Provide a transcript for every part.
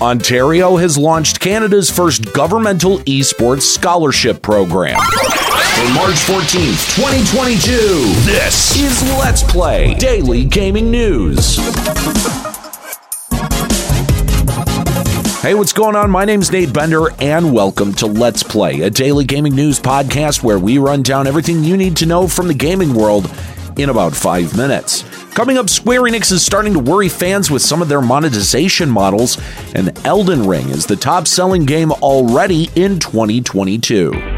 Ontario has launched Canada's first governmental esports scholarship program. On March 14th, 2022, this is Let's Play Daily Gaming News. Hey, what's going on? My name's Nate Bender, and welcome to Let's Play, a daily gaming news podcast where we run down everything you need to know from the gaming world in about five minutes. Coming up, Square Enix is starting to worry fans with some of their monetization models, and Elden Ring is the top selling game already in 2022.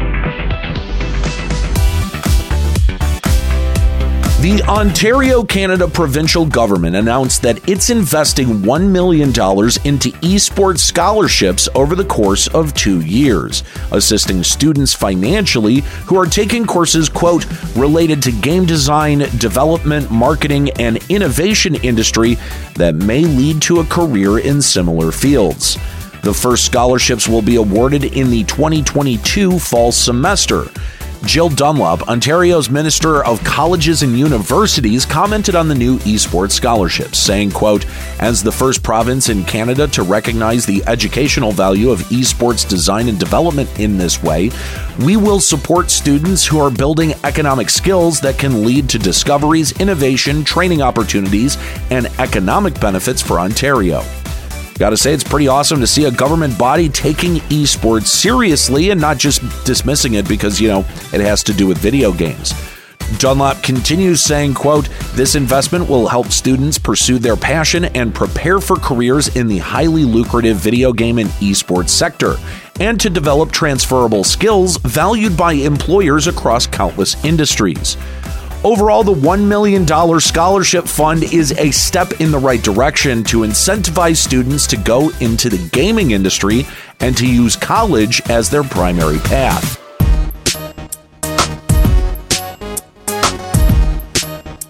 The Ontario, Canada provincial government announced that it's investing $1 million into esports scholarships over the course of two years, assisting students financially who are taking courses, quote, related to game design, development, marketing, and innovation industry that may lead to a career in similar fields. The first scholarships will be awarded in the 2022 fall semester. Jill Dunlop, Ontario's Minister of Colleges and Universities, commented on the new esports scholarships, saying, quote, As the first province in Canada to recognize the educational value of esports design and development in this way, we will support students who are building economic skills that can lead to discoveries, innovation, training opportunities, and economic benefits for Ontario. Gotta say, it's pretty awesome to see a government body taking esports seriously and not just dismissing it because, you know, it has to do with video games. Dunlop continues saying, quote, This investment will help students pursue their passion and prepare for careers in the highly lucrative video game and esports sector, and to develop transferable skills valued by employers across countless industries. Overall, the $1 million scholarship fund is a step in the right direction to incentivize students to go into the gaming industry and to use college as their primary path.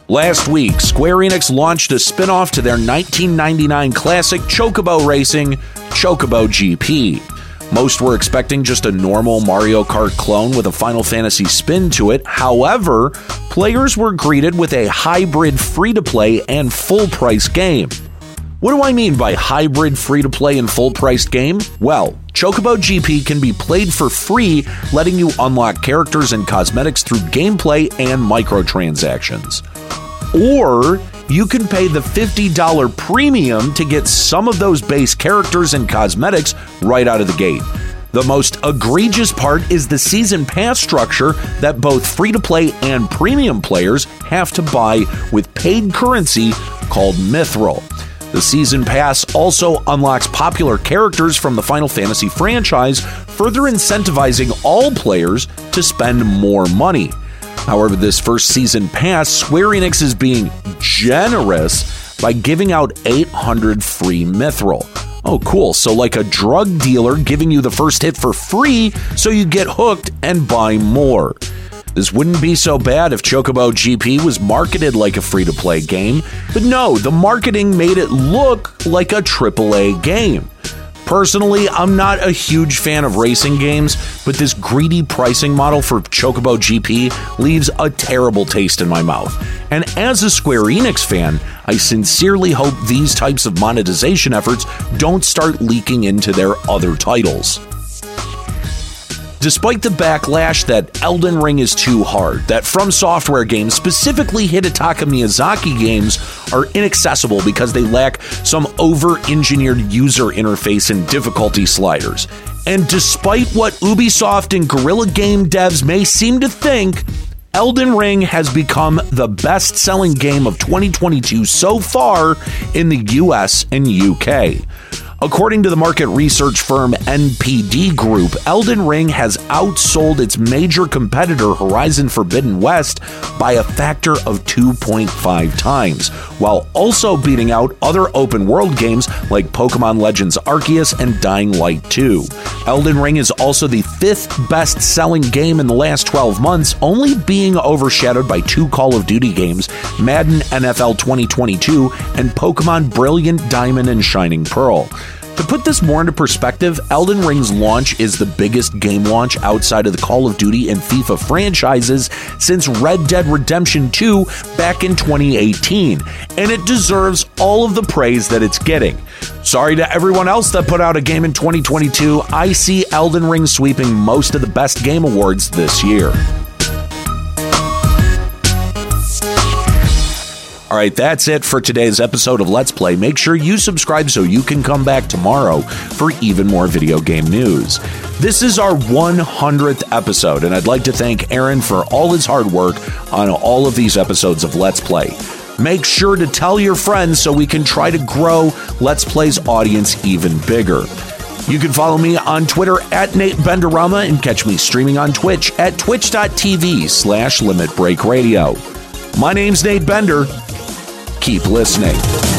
Last week, Square Enix launched a spin off to their 1999 classic Chocobo Racing, Chocobo GP. Most were expecting just a normal Mario Kart clone with a Final Fantasy spin to it. However, players were greeted with a hybrid free to play and full price game. What do I mean by hybrid free to play and full priced game? Well, Chocobo GP can be played for free, letting you unlock characters and cosmetics through gameplay and microtransactions. Or you can pay the $50 premium to get some of those base characters and cosmetics right out of the gate. The most egregious part is the season pass structure that both free to play and premium players have to buy with paid currency called Mithril. The season pass also unlocks popular characters from the Final Fantasy franchise, further incentivizing all players to spend more money. However, this first season pass, Square Enix is being generous by giving out 800 free mithril. Oh, cool. So, like a drug dealer giving you the first hit for free so you get hooked and buy more. This wouldn't be so bad if Chocobo GP was marketed like a free to play game, but no, the marketing made it look like a AAA game. Personally, I'm not a huge fan of racing games, but this greedy pricing model for Chocobo GP leaves a terrible taste in my mouth. And as a Square Enix fan, I sincerely hope these types of monetization efforts don't start leaking into their other titles. Despite the backlash that Elden Ring is too hard, that From Software games, specifically Hidetaka Miyazaki games, are inaccessible because they lack some over engineered user interface and difficulty sliders. And despite what Ubisoft and Guerrilla Game devs may seem to think, Elden Ring has become the best selling game of 2022 so far in the US and UK. According to the market research firm NPD Group, Elden Ring has outsold its major competitor Horizon Forbidden West by a factor of 2.5 times, while also beating out other open world games like Pokemon Legends Arceus and Dying Light 2. Elden Ring is also the fifth best selling game in the last 12 months, only being overshadowed by two Call of Duty games, Madden NFL 2022 and Pokemon Brilliant Diamond and Shining Pearl. To put this more into perspective, Elden Ring's launch is the biggest game launch outside of the Call of Duty and FIFA franchises since Red Dead Redemption 2 back in 2018, and it deserves all of the praise that it's getting. Sorry to everyone else that put out a game in 2022, I see Elden Ring sweeping most of the best game awards this year. All right, that's it for today's episode of Let's Play. Make sure you subscribe so you can come back tomorrow for even more video game news. This is our 100th episode, and I'd like to thank Aaron for all his hard work on all of these episodes of Let's Play. Make sure to tell your friends so we can try to grow Let's Play's audience even bigger. You can follow me on Twitter at Nate Benderama and catch me streaming on Twitch at twitch.tv slash Limit Break Radio. My name's Nate Bender. Keep listening.